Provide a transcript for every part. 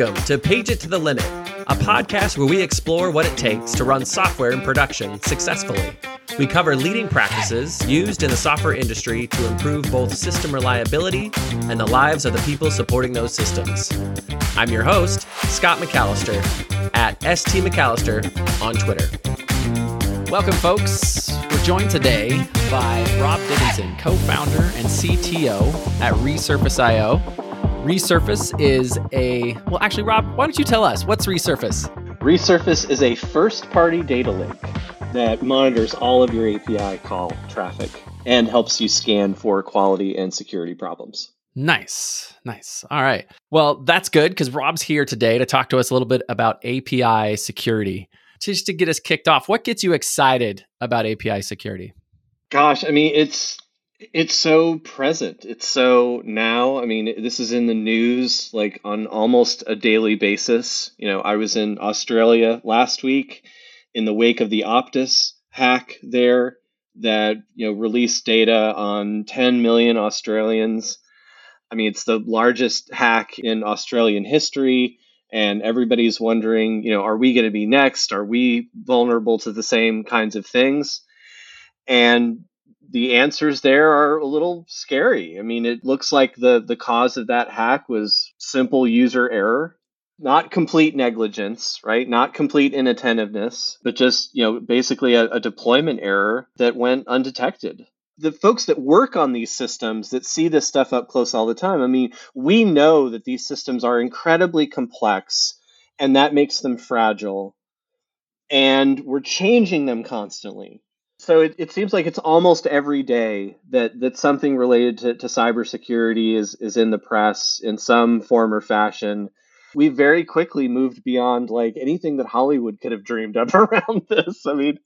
Welcome to Page It to the Limit, a podcast where we explore what it takes to run software in production successfully. We cover leading practices used in the software industry to improve both system reliability and the lives of the people supporting those systems. I'm your host, Scott McAllister, at ST McAllister on Twitter. Welcome, folks. We're joined today by Rob Dickinson, co founder and CTO at Resurface.io. Resurface is a, well, actually, Rob, why don't you tell us what's Resurface? Resurface is a first party data lake that monitors all of your API call traffic and helps you scan for quality and security problems. Nice. Nice. All right. Well, that's good because Rob's here today to talk to us a little bit about API security. Just to get us kicked off, what gets you excited about API security? Gosh, I mean, it's it's so present. It's so now. I mean, this is in the news like on almost a daily basis. You know, I was in Australia last week in the wake of the Optus hack there that, you know, released data on 10 million Australians. I mean, it's the largest hack in Australian history and everybody's wondering, you know, are we going to be next? Are we vulnerable to the same kinds of things? And the answers there are a little scary. I mean, it looks like the the cause of that hack was simple user error, not complete negligence, right? Not complete inattentiveness, but just, you know, basically a, a deployment error that went undetected the folks that work on these systems that see this stuff up close all the time, I mean, we know that these systems are incredibly complex and that makes them fragile. And we're changing them constantly. So it, it seems like it's almost every day that, that something related to, to cybersecurity is, is in the press in some form or fashion. We very quickly moved beyond like anything that Hollywood could have dreamed up around this. I mean,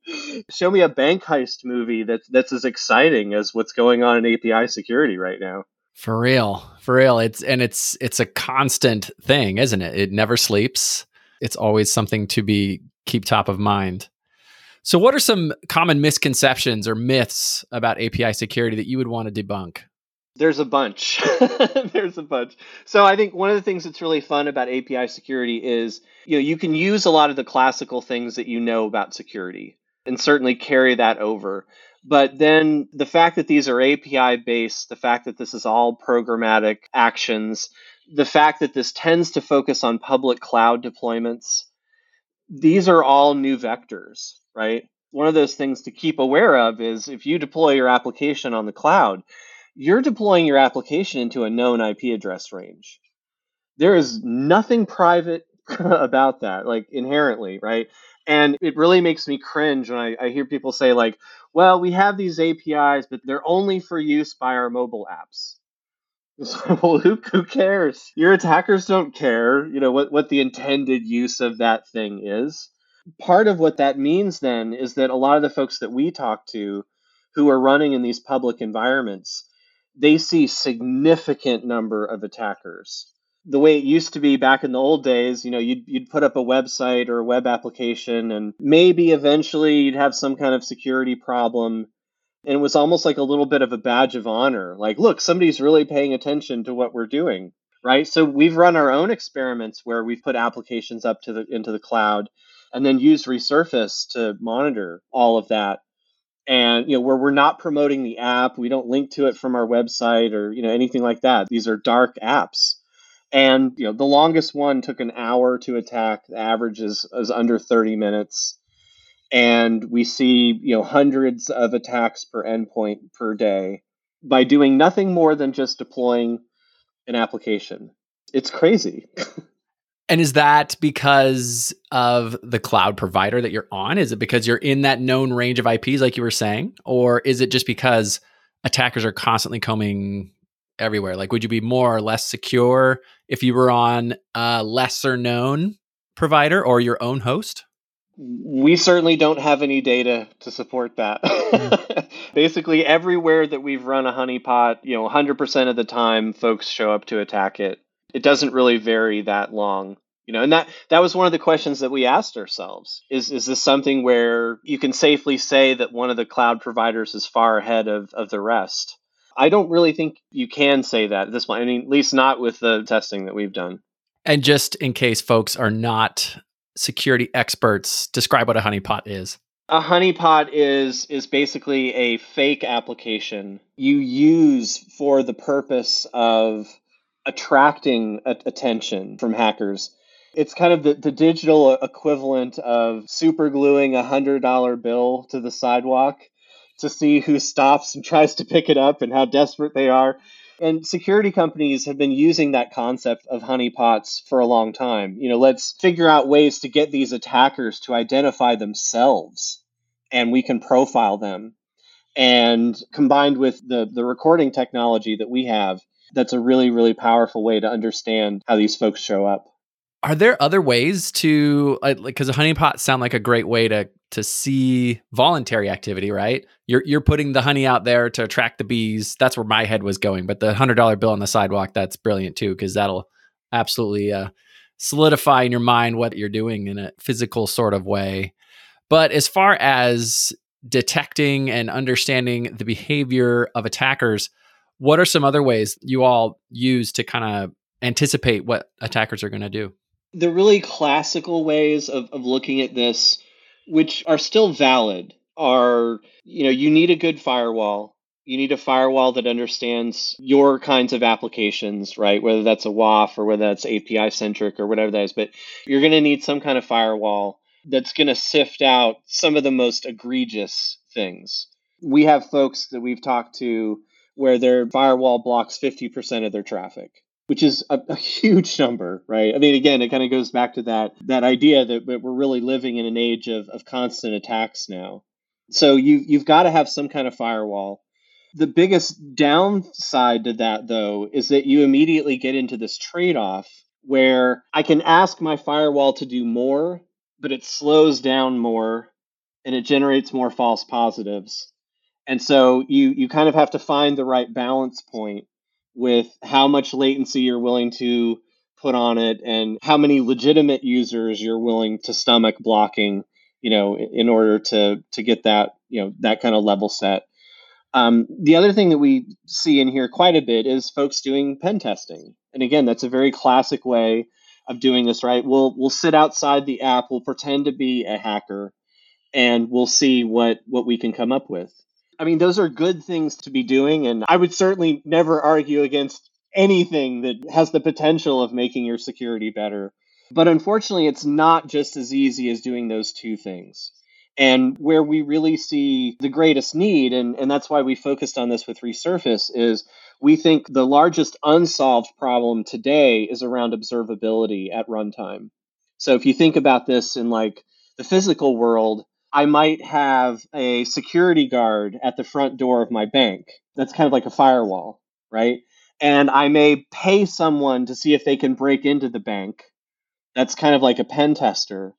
show me a bank heist movie that's that's as exciting as what's going on in API security right now. For real. For real. It's and it's it's a constant thing, isn't it? It never sleeps. It's always something to be keep top of mind. So, what are some common misconceptions or myths about API security that you would want to debunk? There's a bunch. There's a bunch. So I think one of the things that's really fun about API security is, you know, you can use a lot of the classical things that you know about security and certainly carry that over. But then the fact that these are API based, the fact that this is all programmatic actions, the fact that this tends to focus on public cloud deployments, these are all new vectors right? One of those things to keep aware of is if you deploy your application on the cloud, you're deploying your application into a known IP address range. There is nothing private about that, like inherently, right? And it really makes me cringe when I, I, hear people say, like, well, we have these APIs, but they're only for use by our mobile apps. well, who, who cares? Your attackers don't care, you know, what, what the intended use of that thing is part of what that means then is that a lot of the folks that we talk to who are running in these public environments they see significant number of attackers. The way it used to be back in the old days you know you'd, you'd put up a website or a web application and maybe eventually you'd have some kind of security problem. And it was almost like a little bit of a badge of honor like look somebody's really paying attention to what we're doing right? So we've run our own experiments where we've put applications up to the into the cloud and then use Resurface to monitor all of that. And you know, where we're not promoting the app, we don't link to it from our website or you know anything like that. These are dark apps. And you know, the longest one took an hour to attack. The average is, is under 30 minutes. And we see, you know, hundreds of attacks per endpoint per day by doing nothing more than just deploying an application. It's crazy. And is that because of the cloud provider that you're on? Is it because you're in that known range of IPs, like you were saying? Or is it just because attackers are constantly combing everywhere? Like, would you be more or less secure if you were on a lesser known provider or your own host? We certainly don't have any data to support that. Mm. Basically, everywhere that we've run a honeypot, you know, 100% of the time, folks show up to attack it it doesn't really vary that long you know and that that was one of the questions that we asked ourselves is is this something where you can safely say that one of the cloud providers is far ahead of, of the rest i don't really think you can say that at this point i mean at least not with the testing that we've done And just in case folks are not security experts, describe what a honeypot is. A honeypot is is basically a fake application you use for the purpose of attracting attention from hackers. It's kind of the, the digital equivalent of super gluing a hundred dollar bill to the sidewalk to see who stops and tries to pick it up and how desperate they are. And security companies have been using that concept of honeypots for a long time. You know, let's figure out ways to get these attackers to identify themselves and we can profile them. And combined with the, the recording technology that we have, that's a really, really powerful way to understand how these folks show up. Are there other ways to like because a honeypot sound like a great way to to see voluntary activity, right? You're you're putting the honey out there to attract the bees. That's where my head was going. But the hundred dollar bill on the sidewalk, that's brilliant too, because that'll absolutely uh, solidify in your mind what you're doing in a physical sort of way. But as far as detecting and understanding the behavior of attackers, what are some other ways you all use to kind of anticipate what attackers are going to do? The really classical ways of, of looking at this, which are still valid, are you know, you need a good firewall. You need a firewall that understands your kinds of applications, right? Whether that's a WAF or whether that's API centric or whatever that is. But you're going to need some kind of firewall that's going to sift out some of the most egregious things. We have folks that we've talked to where their firewall blocks 50% of their traffic which is a, a, huge number right? I mean again it kind of goes back to that that idea that, that we're really living in an age of, of constant attacks now. So you, you've got to have some kind of firewall. The biggest downside to that though is that you immediately get into this trade-off where i can ask my firewall to do more but it slows down more and it generates more false positives. And so you you kind of have to find the right balance point with how much latency you're willing to put on it and how many legitimate users you're willing to stomach blocking, you know, in order to to get that, you know, that kind of level set. Um, the other thing that we see in here quite a bit is folks doing pen testing. And again, that's a very classic way of doing this, right? We'll we'll sit outside the app, we'll pretend to be a hacker, and we'll see what what we can come up with. I mean, those are good things to be doing, and I would certainly never argue against anything that has the potential of making your security better. But unfortunately, it's not just as easy as doing those two things. And where we really see the greatest need, and, and that's why we focused on this with Resurface, is we think the largest unsolved problem today is around observability at runtime. So if you think about this in like the physical world, I might have a security guard at the front door of my bank. That's kind of like a firewall, right? And I may pay someone to see if they can break into the bank. That's kind of like a pen tester.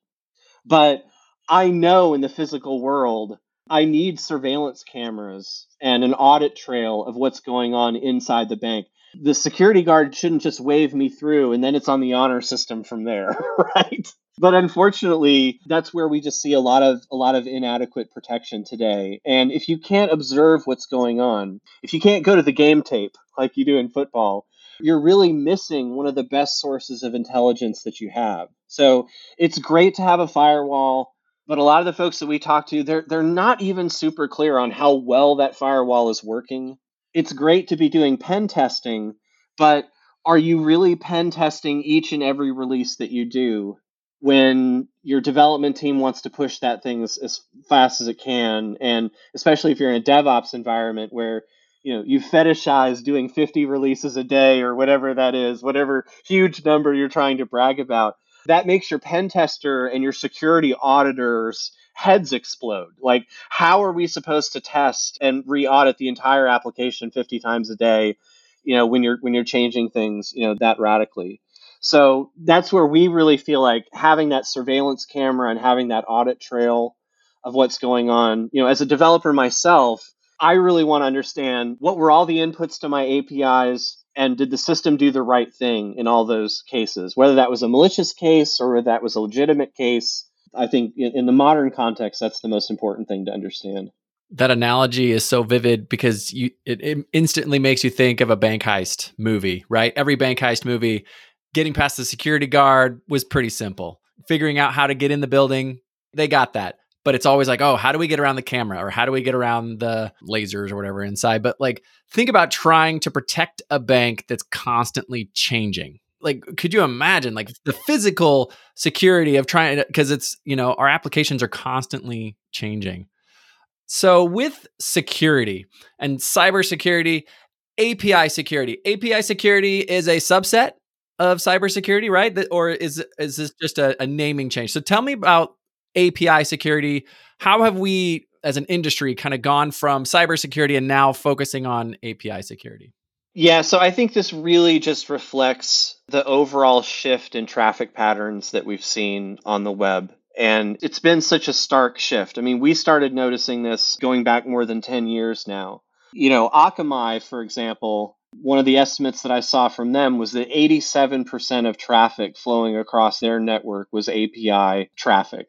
But I know in the physical world, I need surveillance cameras and an audit trail of what's going on inside the bank. The security guard shouldn't just wave me through and then it's on the honor system from there, right? But unfortunately, that's where we just see a lot of a lot of inadequate protection today. And if you can't observe what's going on, if you can't go to the game tape like you do in football, you're really missing one of the best sources of intelligence that you have. So it's great to have a firewall but a lot of the folks that we talk to they're they're not even super clear on how well that firewall is working it's great to be doing pen testing but are you really pen testing each and every release that you do when your development team wants to push that thing as, as fast as it can and especially if you're in a devops environment where you know you fetishize doing 50 releases a day or whatever that is whatever huge number you're trying to brag about that makes your pen tester and your security auditors heads explode. Like, how are we supposed to test and re-audit the entire application 50 times a day? You know, when you're when you're changing things, you know, that radically. So that's where we really feel like having that surveillance camera and having that audit trail of what's going on. You know, as a developer myself, I really want to understand what were all the inputs to my APIs and did the system do the right thing in all those cases whether that was a malicious case or that was a legitimate case i think in the modern context that's the most important thing to understand that analogy is so vivid because you it, it instantly makes you think of a bank heist movie right every bank heist movie getting past the security guard was pretty simple. Figuring out how to get in the building, they got that. But it's always like, oh, how do we get around the camera or how do we get around the lasers or whatever inside? But like, think about trying to protect a bank that's constantly changing. Like, could you imagine like the physical security of trying because it's, you know, our applications are constantly changing. So, with security and cybersecurity, API security, API security is a subset of cybersecurity, right? Or is is this just a, a naming change? So, tell me about API security. How have we, as an industry, kind of gone from cybersecurity and now focusing on API security? Yeah, so I think this really just reflects the overall shift in traffic patterns that we've seen on the web and it's been such a stark shift. I mean, we started noticing this going back more than 10 years now. You know, Akamai, for example, one of the estimates that I saw from them was that 87% of traffic flowing across their network was API traffic.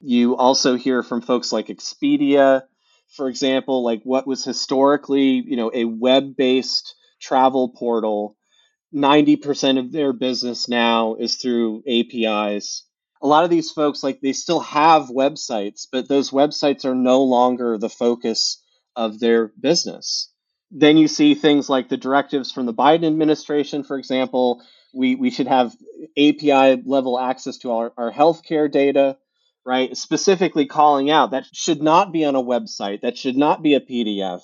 You also hear from folks like Expedia, for example, like what was historically, you know, a web-based travel portal, 90% of their business now is through APIs a lot of these folks like they still have websites but those websites are no longer the focus of their business then you see things like the directives from the biden administration for example. We, we should have api level access to our, our healthcare data right? Specifically calling out that should not be on a website that should not be a pdf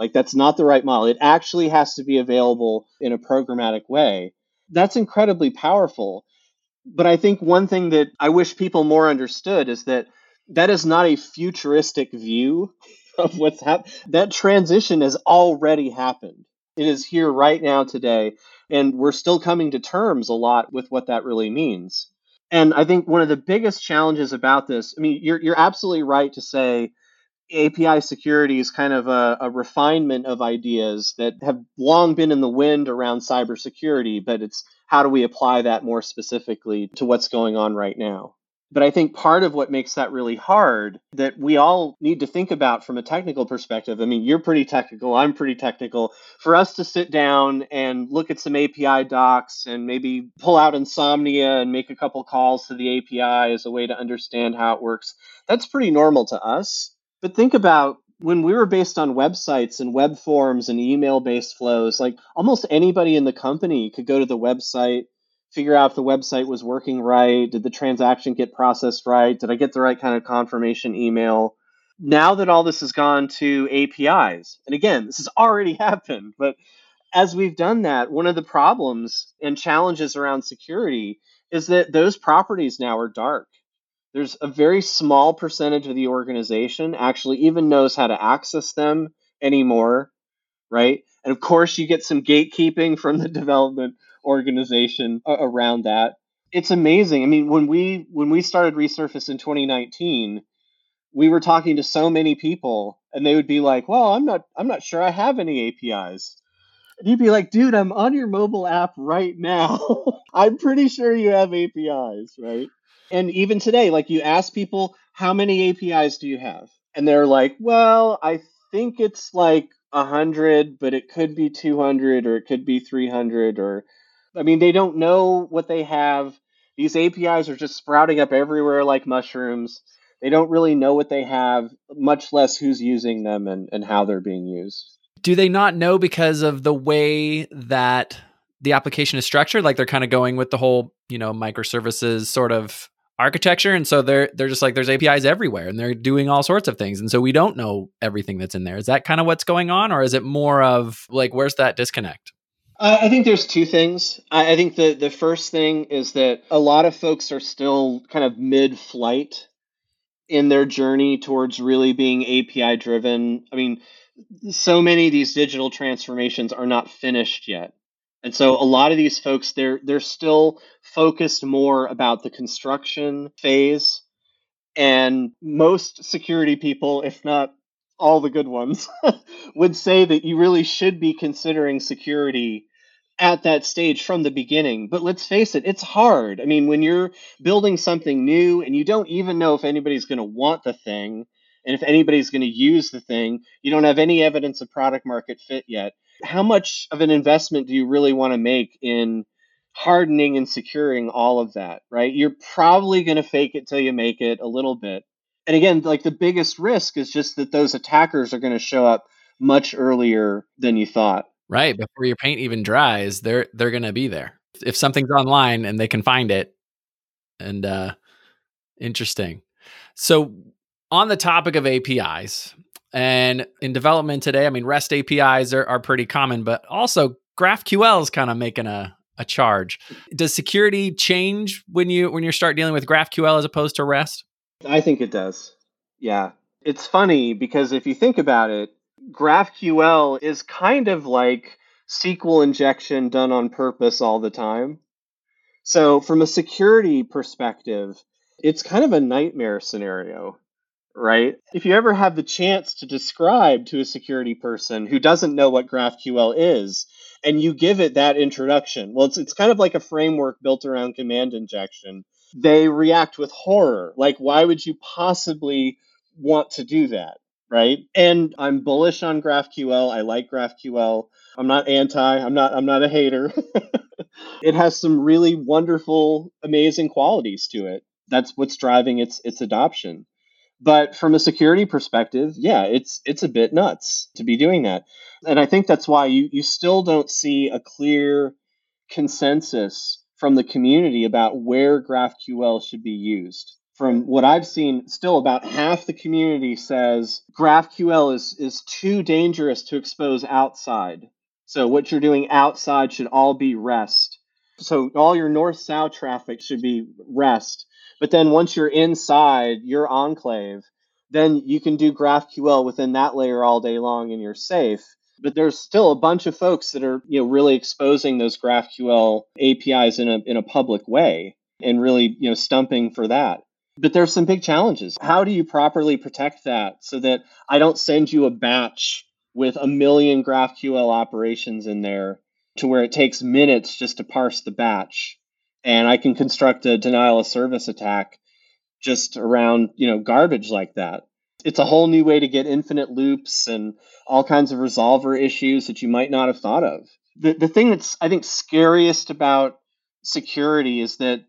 like that's not the right model. It actually has to be available in a programmatic way. That's incredibly powerful. But I think one thing that I wish people more understood is that that is not a futuristic view of what's happened. That transition has already happened. It is here right now today, and we're still coming to terms a lot with what that really means. And I think one of the biggest challenges about this, I mean, you're, you're absolutely right to say API security is kind of a, a, refinement of ideas that have long been in the wind around cybersecurity, but it's how do we apply that more specifically to what's going on right now? But I think part of what makes that really hard that we all need to think about from a technical perspective. I mean, you're pretty technical, I'm pretty technical. For us to sit down and look at some API docs and maybe pull out Insomnia and make a couple calls to the API as a way to understand how it works, that's pretty normal to us. But think about when we were based on websites and web forms and email based flows, like almost anybody in the company could go to the website, figure out if the website was working right. Did the transaction get processed right? Did I get the right kind of confirmation email? Now that all this has gone to APIs, and again, this has already happened, but as we've done that, one of the problems and challenges around security is that those properties now are dark there's a very small percentage of the organization actually even knows how to access them anymore, right? And of course, you get some gatekeeping from the development organization uh, around that. It's amazing. I mean, when we when we started Resurface in 2019, we were talking to so many people, and they would be like, "Well, I'm not I'm not sure I have any APIs." And you'd be like, "Dude, I'm on your mobile app right now. I'm pretty sure you have APIs, right?" And even today, like you ask people, how many APIs do you have? And they're like, well, I think it's like 100, but it could be 200 or it could be 300 or I mean, they don't know what they have. These APIs are just sprouting up everywhere like mushrooms. They don't really know what they have, much less who's using them and, and how they're being used. Do they not know because of the way that the application is structured? Like they're kind of going with the whole, you know, microservices sort of architecture and so they're they're just like there's apis everywhere and they're doing all sorts of things and so we don't know everything that's in there is that kind of what's going on or is it more of like where's that disconnect I think there's two things. I, think the the first thing is that a lot of folks are still kind of mid-flight in their journey towards really being API driven. I mean, so many of these digital transformations are not finished yet. And so a lot of these folks they're they're still focused more about the construction phase and most security people if not all the good ones would say that you really should be considering security at that stage from the beginning. But let's face it, it's hard. I mean, when you're building something new and you don't even know if anybody's going to want the thing and if anybody's going to use the thing, you don't have any evidence of product market fit yet how much of an investment do you really want to make in hardening and securing all of that, right? You're probably going to fake it till you make it a little bit. And again, like the biggest risk is just that those attackers are going to show up much earlier than you thought. Right, before your paint even dries, they're they're to be there. If something's online and they can find it and uh interesting. So on the topic of APIs and in development today, I mean REST APIs are, are pretty common, but also GraphQL is kind of making a a charge. Does security change when you when you start dealing with GraphQL as opposed to REST? I think it does. Yeah. It's funny because if you think about it, GraphQL is kind of like SQL injection done on purpose all the time. So, from a security perspective, it's kind of a nightmare scenario, right? If you ever have the chance to describe to a security person who doesn't know what GraphQL is, and you give it that introduction, well, it's, it's kind of like a framework built around command injection. They react with horror. Like, why would you possibly want to do that? Right. And I'm bullish on GraphQL. I like GraphQL. I'm not anti, I'm not I'm not a hater. it has some really wonderful, amazing qualities to it. That's what's driving its its adoption. But from a security perspective, yeah, it's it's a bit nuts to be doing that. And I think that's why you, you still don't see a clear consensus from the community about where GraphQL should be used. From what I've seen, still about half the community says GraphQL is, is too dangerous to expose outside. So what you're doing outside should all be REST. So all your north south traffic should be REST. But then once you're inside your enclave, then you can do GraphQL within that layer all day long and you're safe. But there's still a bunch of folks that are, you know, really exposing those GraphQL APIs in a in a public way and really, you know, stumping for that. But there's some big challenges. How do you properly protect that so that I don't send you a batch with a million GraphQL operations in there to where it takes minutes just to parse the batch and I can construct a denial of service attack just around, you know, garbage like that. It's a whole new way to get infinite loops and all kinds of resolver issues that you might not have thought of. The the thing that's I think scariest about security is that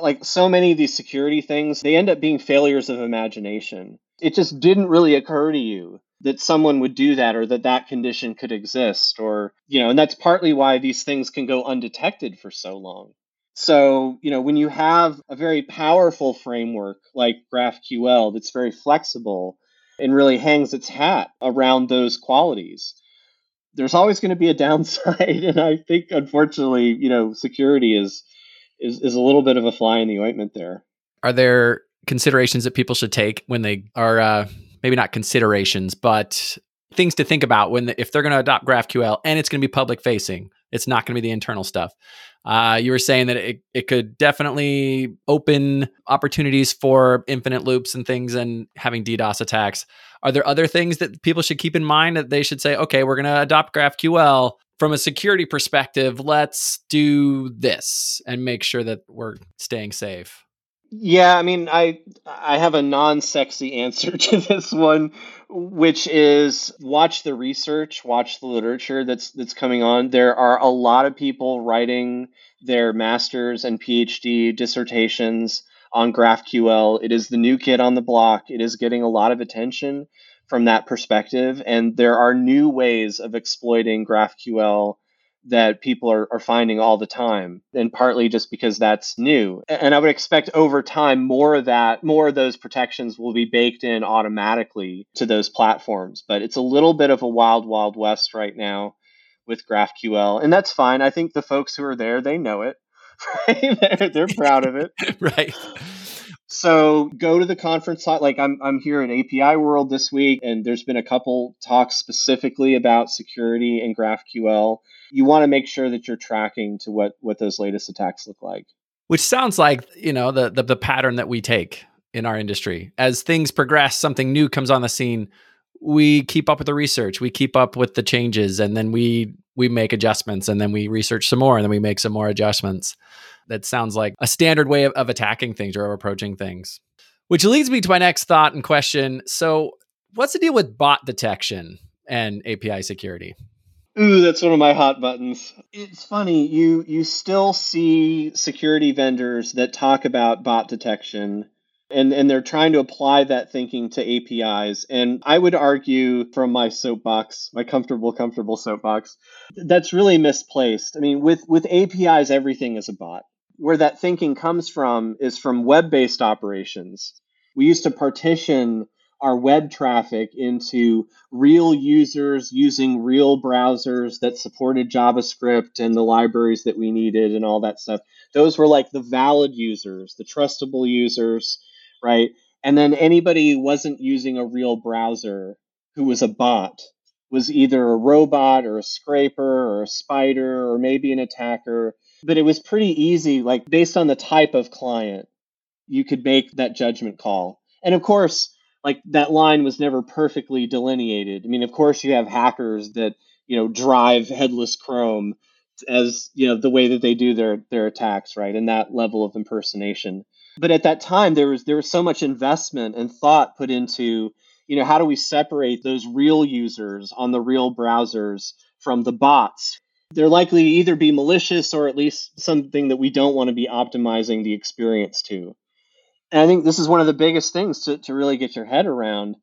like so many of these security things, they end up being failures of imagination. It just didn't really occur to you that someone would do that or that that condition could exist or you know and that's partly why these things can go undetected for so long so, you know, when you have a very powerful framework like GraphQL that's very flexible and really hangs its hat around those qualities, there's always going to be a downside. and I think, unfortunately, you know, security is, is, is a little bit of a fly in the ointment there. Are there considerations that people should take when they are, uh, maybe not considerations, but things to think about when the, if they're going to adopt GraphQL and it's going to be public facing? It's not going to be the internal stuff. Uh, you were saying that it, it could definitely open opportunities for infinite loops and things and having DDoS attacks. Are there other things that people should keep in mind that they should say, okay, we're going to adopt GraphQL from a security perspective? Let's do this and make sure that we're staying safe. Yeah, I mean, I I have a non-sexy answer to this one, which is watch the research, watch the literature that's that's coming on. There are a lot of people writing their masters and PhD dissertations on GraphQL. It is the new kid on the block. It is getting a lot of attention from that perspective, and there are new ways of exploiting GraphQL that people are, are finding all the time and partly just because that's new. And i would expect over time more of that more of those protections will be baked in automatically to those platforms but it's a little bit of a wild wild west right now with graphql and that's fine. I think the folks who are there they know it right? they're, they're proud of it. Right so go to the conference like I'm I'm here at API World this week and there's been a couple talks specifically about security and GraphQL you want to make sure that you're tracking to what what those latest attacks look like. Which sounds like you know the, the the pattern that we take in our industry as things progress, something new comes on the scene. We keep up with the research, we keep up with the changes, and then we we make adjustments, and then we research some more, and then we make some more adjustments. That sounds like a standard way of, of attacking things or of approaching things. Which leads me to my next thought and question. So, what's the deal with bot detection and API security? Ooh, that's one of my hot buttons. It's funny, you you still see security vendors that talk about bot detection and and they're trying to apply that thinking to APIs. And I would argue from my soapbox, my comfortable comfortable soapbox, that's really misplaced. I mean, with with APIs everything is a bot. Where that thinking comes from is from web-based operations. We used to partition our web traffic into real users using real browsers that supported JavaScript and the libraries that we needed and all that stuff. Those were like the valid users, the trustable users, right? And then anybody who wasn't using a real browser who was a bot was either a robot or a scraper or a spider or maybe an attacker. But it was pretty easy, like based on the type of client, you could make that judgment call. And of course, like that line was never perfectly delineated. I mean, of course, you have hackers that you know drive headless Chrome as you know the way that they do their their attacks, right? And that level of impersonation. But at that time, there was there was so much investment and thought put into you know how do we separate those real users on the real browsers from the bots they're likely to either be malicious or at least something that we don't want to be optimizing the experience to and I think this is one of the biggest things to, to really get your head around.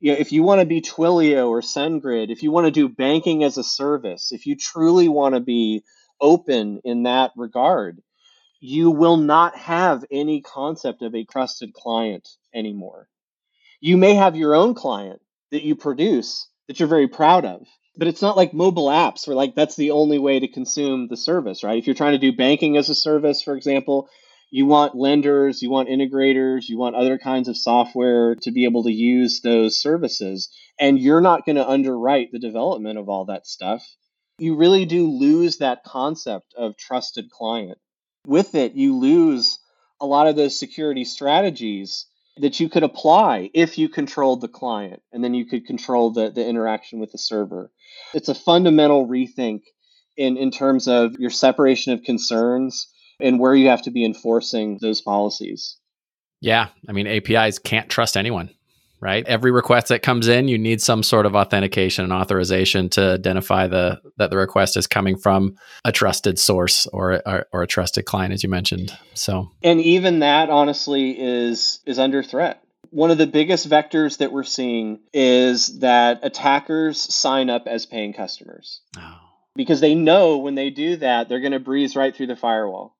You know, if you want to be Twilio or SendGrid, if you want to do banking as a service, if you truly want to be open in that regard, you will not have any concept of a trusted client anymore. You may have your own client that you produce that you're very proud of, but it's not like mobile apps where like that's the only way to consume the service, right? If you're trying to do banking as a service, for example, you want lenders, you want integrators, you want other kinds of software to be able to use those services. And you're not going to underwrite the development of all that stuff. You really do lose that concept of trusted client. With it, you lose a lot of those security strategies that you could apply if you controlled the client and then you could control the, the interaction with the server. It's a fundamental rethink in, in terms of your separation of concerns and where you have to be enforcing those policies. Yeah. I mean, APIs can't trust anyone, right? Every request that comes in, you need some sort of authentication and authorization to identify the that the request is coming from a trusted source or, or, or a trusted client, as you mentioned. So, and even that, honestly, is is under threat. One of the biggest vectors that we're seeing is that attackers sign up as paying customers. Oh. Because they know when they do that, they're going to breeze right through the firewall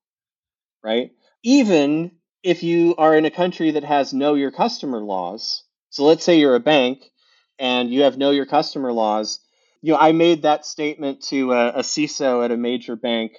right? Even if you are in a country that has know your customer laws. So let's say you're a bank and you have know your customer laws. You know, I made that statement to a, a CISO at a major bank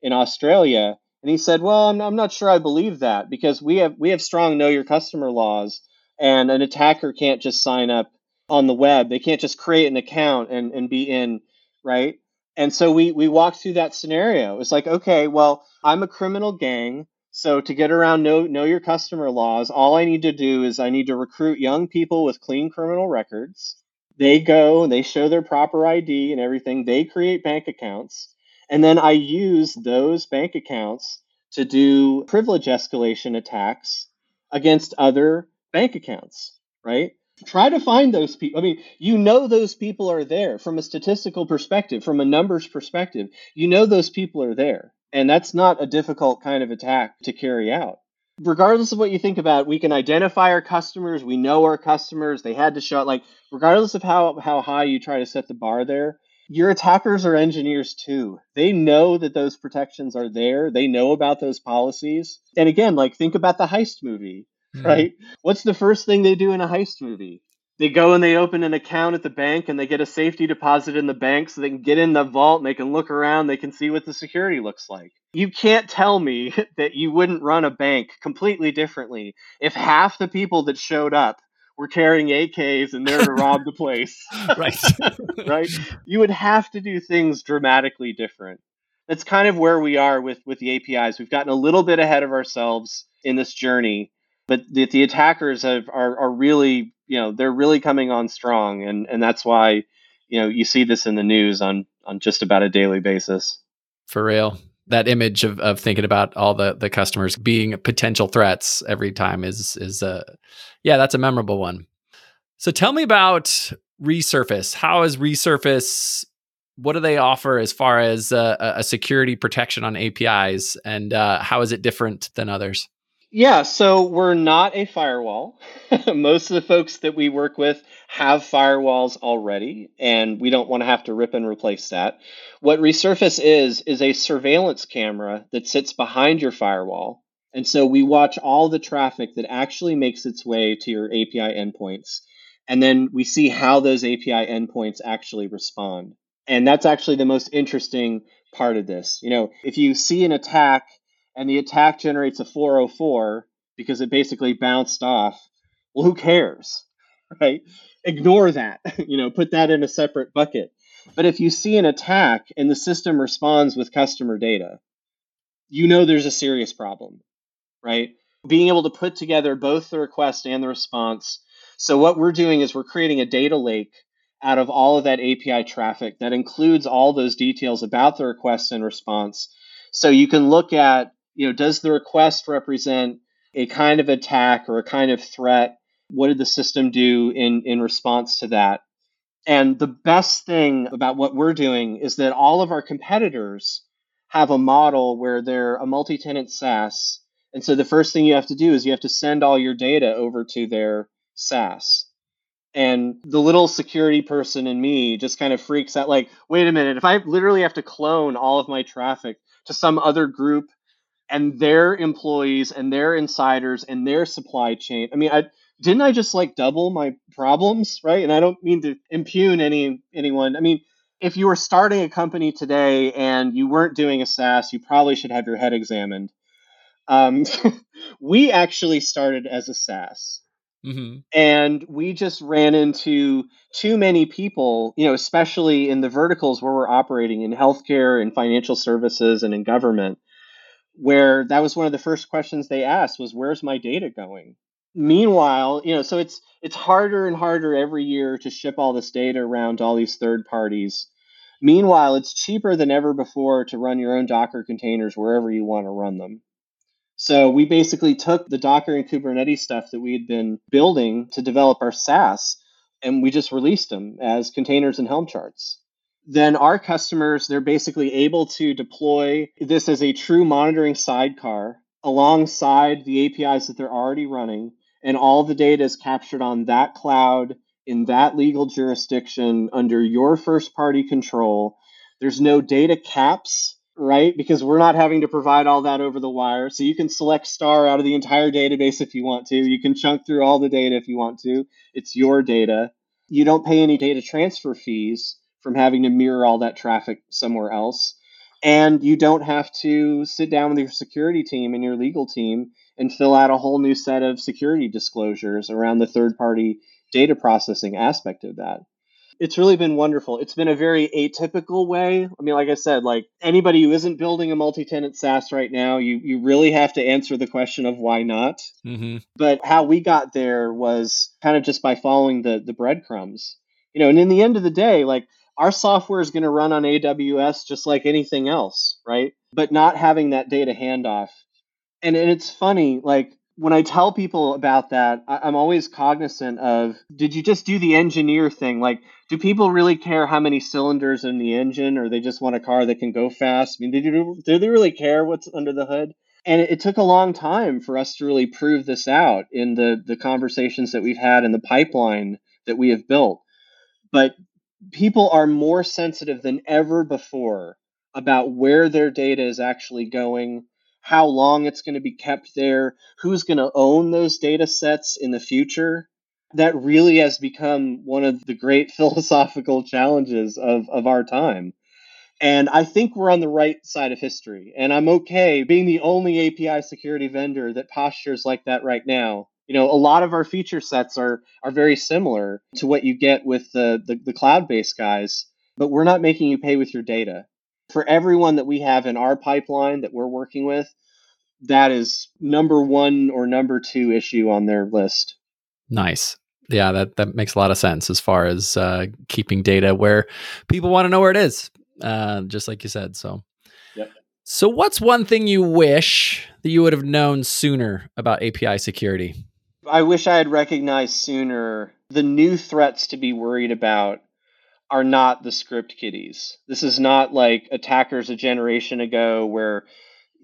in Australia, and he said, "Well, I'm, I'm not sure I believe that because we have we have strong know your customer laws, and an attacker can't just sign up on the web. They can't just create an account and, and be in, right? And so we we walked through that scenario. It's like, okay, well, I'm a criminal gang, so to get around know know your customer laws, all I need to do is I need to recruit young people with clean criminal records. They go and they show their proper ID and everything. They create bank accounts, and then I use those bank accounts to do privilege escalation attacks against other bank accounts, right? try to find those people. I mean, you know those people are there from a statistical perspective, from a numbers perspective. You know those people are there. And that's not a difficult kind of attack to carry out. Regardless of what you think about, we can identify our customers. We know our customers. They had to show it. Like, regardless of how, how high you try to set the bar there, your attackers are engineers too. They know that those protections are there. They know about those policies. And again, like think about the heist movie mm. right? What's the first thing they do in a heist movie? They go and they open an account at the bank and they get a safety deposit in the bank so they can get in the vault and they can look around, they can see what the security looks like. You can't tell me that you wouldn't run a bank completely differently if half the people that showed up were carrying AKs and there to rob the place. right. right? You would have to do things dramatically different. That's kind of where we are with with the APIs. We've gotten a little bit ahead of ourselves in this journey but the, the attackers have, are, are really you know they're really coming on strong and and that's why you know you see this in the news on on just about a daily basis. For real. That image of, of thinking about all the the customers being potential threats every time is is a yeah that's a memorable one. So tell me about resurface. How is resurface what do they offer as far as uh, a security protection on APIs, and uh, how is it different than others? Yeah, so we're not a firewall. Most of the folks that we work with have firewalls already, and we don't want to have to rip and replace that. What Resurface is, is a surveillance camera that sits behind your firewall. And so we watch all the traffic that actually makes its way to your API endpoints. And then we see how those API endpoints actually respond. And that's actually the most interesting part of this. You know, if you see an attack and the attack generates a 404 because it basically bounced off, well, who cares? Right? Ignore that. you know, put that in a separate bucket. But if you see an attack and the system responds with customer data, you know there's a serious problem, right? Being able to put together both the request and the response. So, what we're doing is we're creating a data lake out of all of that API traffic that includes all those details about the request and response. So, you can look at you know, does the request represent a kind of attack or a kind of threat? What did the system do in, in response to that? And the best thing about what we're doing is that all of our competitors have a model where they're a multi tenant SaaS. And so the first thing you have to do is you have to send all your data over to their SaaS. And the little security person in me just kind of freaks out like, wait a minute, if I literally have to clone all of my traffic to some other group and their employees and their insiders and their supply chain. I mean, I didn't I just like double my problems, right? And I don't mean to impugn any anyone. I mean, if you were starting a company today and you weren't doing a SaaS, you probably should have your head examined. Um, we actually started as a SaaS. Mm-hmm. And we just ran into too many people, you know, especially in the verticals where we're operating in healthcare and financial services and in government, where that was one of the first questions they asked was where's my data going? Meanwhile you know so it's it's harder and harder every year to ship all this data around to all these third parties. Meanwhile it's cheaper than ever before to run your own docker containers wherever you want to run them. So we basically took the docker and kubernetes stuff that we had been building to develop our saas and we just released them as containers and helm charts then our customers, they're basically able to deploy this as a true monitoring sidecar alongside the APIs that they're already running. And all the data is captured on that cloud in that legal jurisdiction under your first party control. There's no data caps, right? Because we're not having to provide all that over the wire. So you can select star out of the entire database if you want to. You can chunk through all the data if you want to. It's your data. You don't pay any data transfer fees from having to mirror all that traffic somewhere else. And you don't have to sit down with your security team and your legal team and fill out a whole new set of security disclosures around the third party data processing aspect of that. It's really been wonderful. It's been a very atypical way. I mean, like I said, like anybody who isn't building a multi-tenant SaaS right now, you you really have to answer the question of why not. Mm-hmm. But how we got there was kind of just by following the the breadcrumbs. You know, and in the end of the day, like our software is going to run on AWS just like anything else, right? But not having that data handoff. And, and it's funny, like when I tell people about that, I, am always cognizant of did you just do the engineer thing? Like, do people really care how many cylinders in the engine, or they just want a car that can go fast? I mean, did you do they really care what's under the hood? And it, it took a long time for us to really prove this out in the the conversations that we've had in the pipeline that we have built. But people are more sensitive than ever before about where their data is actually going, how long it's going to be kept there, who's going to own those data sets in the future. That really has become one of the great philosophical challenges of, of our time. And I think we're on the right side of history. And I'm okay being the only API security vendor that postures like that right now you know a lot of our feature sets are are very similar to what you get with the, the, the cloud-based guys but we're not making you pay with your data. For everyone that we have in our pipeline that we're working with that is number one or number two issue on their list. Nice. Yeah that that makes a lot of sense as far as uh, keeping data where people want to know where it is uh, just like you said so. Yep. so what's one thing you wish that you would have known sooner about api security I wish I had recognized sooner the new threats to be worried about are not the script kiddies. This is not like attackers a generation ago where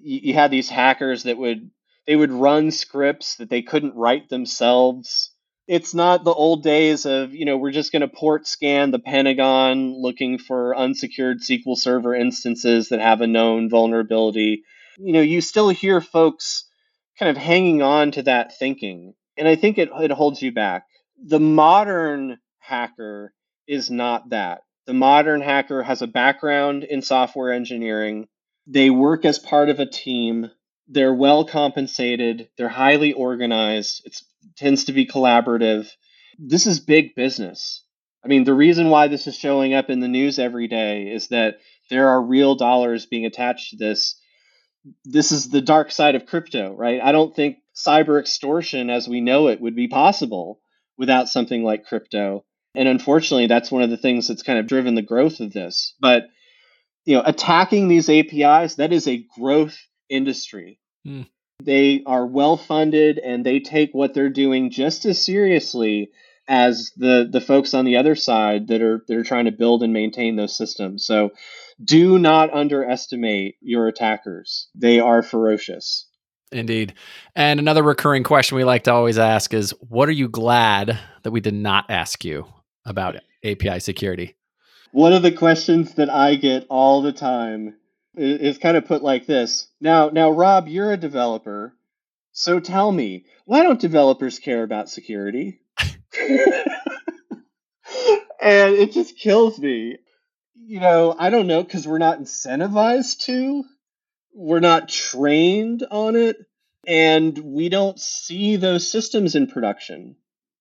you, had these hackers that would they would run scripts that they couldn't write themselves. It's not the old days of, you know, we're just going to port scan the Pentagon looking for unsecured SQL Server instances that have a known vulnerability. You know, you still hear folks kind of hanging on to that thinking. And I think it, it holds you back. The modern hacker is not that. The modern hacker has a background in software engineering. They work as part of a team. They're well compensated. They're highly organized. It tends to be collaborative. This is big business. I mean, the reason why this is showing up in the news every day is that there are real dollars being attached to this. This is the dark side of crypto, right? I don't think cyber extortion as we know it would be possible without something like crypto. And unfortunately, that's one of the things that's kind of driven the growth of this. But you know, attacking these APIs, that is a growth industry. Mm. They are well funded and they take what they're doing just as seriously as the the folks on the other side that are that are trying to build and maintain those systems. So do not underestimate your attackers. They are ferocious. Indeed. And another recurring question we like to always ask is what are you glad that we did not ask you about API security? One of the questions that I get all the time is, kind of put like this. Now, now Rob, you're a developer. So tell me, why don't developers care about security? and it just kills me. You know, I don't know because we're not incentivized to we're not trained on it and we don't see those systems in production.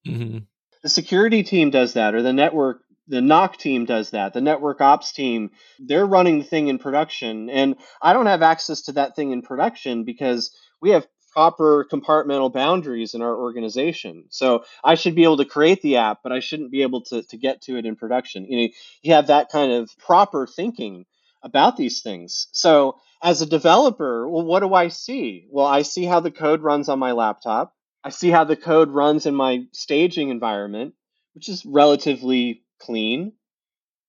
Mm-hmm. The security team does that, or the network, the NOC team does that. The network ops team, they're running the thing in production. And I don't have access to that thing in production because we have proper compartmental boundaries in our organization. So I should be able to create the app, but I shouldn't be able to, to get to it in production. You know, you have that kind of proper thinking about these things. So as a developer, well, what do I see? Well, I see how the code runs on my laptop. I see how the code runs in my staging environment, which is relatively clean.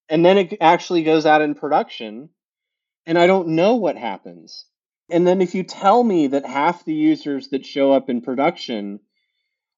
And then it actually goes out in production, and I don't know what happens. And then if you tell me that half the users that show up in production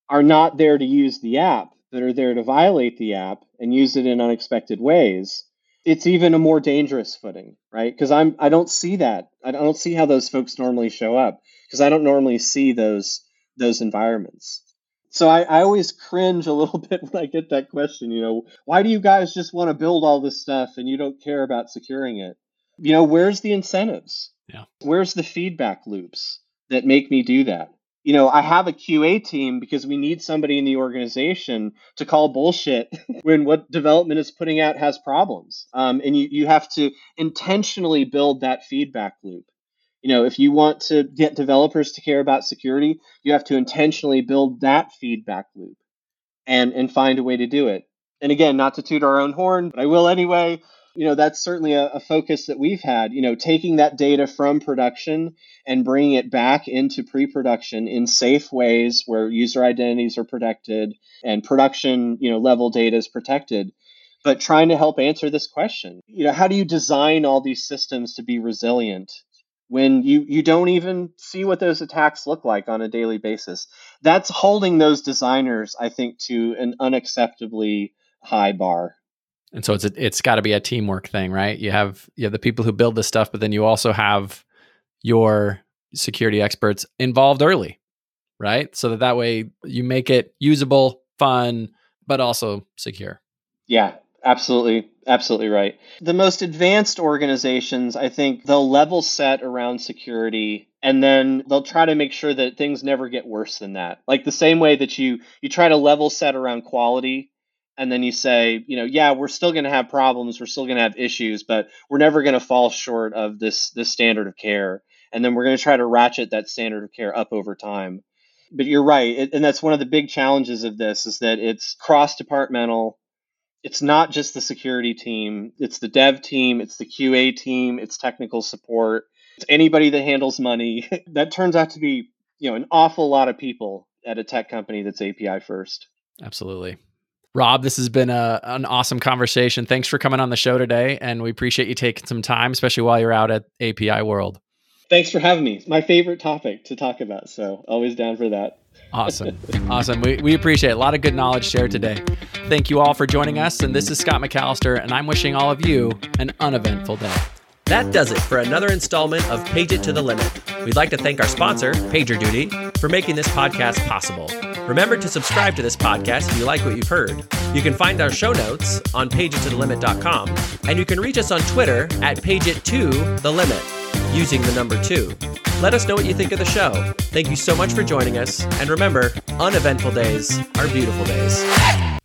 are not there to use the app, that are there to violate the app and use it in unexpected ways, it's even a more dangerous footing, right? Because I'm I don't see that. I don't see how those folks normally show up because I don't normally see those those environments. So I, I always cringe a little bit when I get that question. You know, why do you guys just want to build all this stuff and you don't care about securing it? You know, where's the incentives? Yeah. Where's the feedback loops that make me do that? You know, I have a QA team because we need somebody in the organization to call bullshit when what development is putting out has problems. Um, and you, you have to intentionally build that feedback loop. You know, if you want to get developers to care about security, you have to intentionally build that feedback loop and, and find a way to do it. And again, not to toot our own horn, but I will anyway you know that's certainly a, a, focus that we've had you know taking that data from production and bringing it back into pre-production in safe ways where user identities are protected and production you know level data is protected. But trying to help answer this question you know how do you design all these systems to be resilient when you you don't even see what those attacks look like on a daily basis? That's holding those designers i think to an unacceptably high bar and so it's a, it's got to be a teamwork thing, right? You have you have the people who build this stuff, but then you also have your security experts involved early, right? So that that way you make it usable, fun, but also secure. Yeah, absolutely. Absolutely right. The most advanced organizations, I think they'll level set around security and then they'll try to make sure that things never get worse than that. Like the same way that you you try to level set around quality and then you say, you know, yeah, we're still going to have problems, we're still going to have issues, but we're never going to fall short of this this standard of care. And then we're going to try to ratchet that standard of care up over time. But you're right, it, and that's one of the big challenges of this is that it's cross departmental. It's not just the security team; it's the dev team, it's the QA team, it's technical support, it's anybody that handles money. that turns out to be, you know, an awful lot of people at a tech company that's API first. Absolutely. Rob, this has been a, an awesome conversation. Thanks for coming on the show today. And we appreciate you taking some time, especially while you're out at API World. Thanks for having me. It's my favorite topic to talk about. So always down for that. Awesome. awesome. We, we appreciate it. A lot of good knowledge shared today. Thank you all for joining us. And this is Scott McAllister, and I'm wishing all of you an uneventful day. That does it for another installment of Page It to the Limit. We'd like to thank our sponsor, PagerDuty, for making this podcast possible. Remember to subscribe to this podcast if you like what you've heard. You can find our show notes on pageittothelimit.com, and you can reach us on Twitter at PageItToTheLimit using the number two. Let us know what you think of the show. Thank you so much for joining us, and remember, uneventful days are beautiful days.